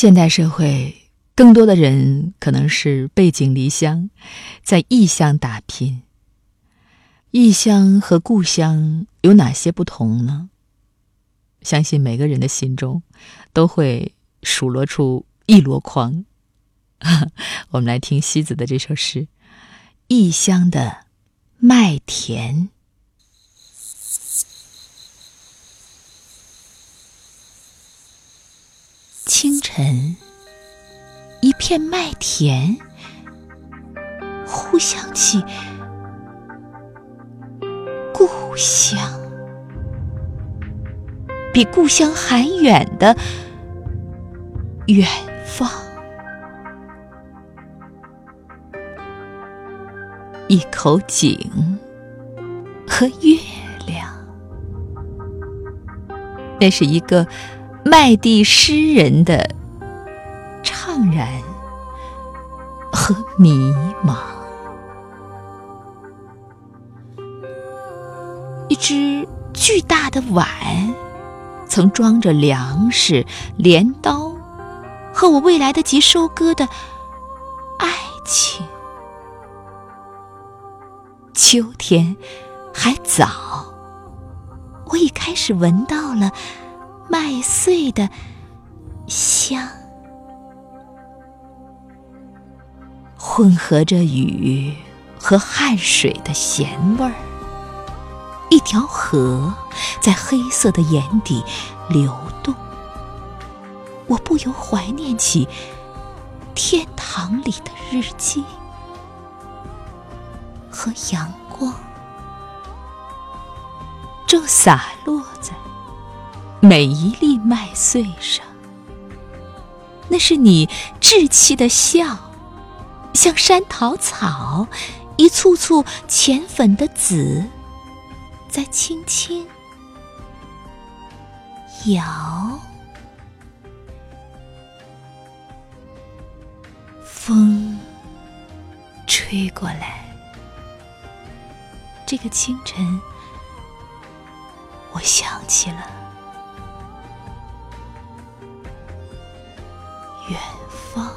现代社会，更多的人可能是背井离乡，在异乡打拼。异乡和故乡有哪些不同呢？相信每个人的心中都会数落出一箩筐。我们来听西子的这首诗《异乡的麦田》。清晨，一片麦田，忽想起故乡，比故乡还远的远方，一口井和月亮，那是一个。麦地诗人的然和迷茫，一只巨大的碗，曾装着粮食、镰刀和我未来得及收割的爱情。秋天还早，我已开始闻到了。麦穗的香，混合着雨和汗水的咸味儿。一条河在黑色的眼底流动，我不由怀念起天堂里的日记和阳光，正洒落在。每一粒麦穗上，那是你稚气的笑，像山桃草，一簇簇浅粉的籽，在轻轻摇。风吹过来，这个清晨，我想起了。远方。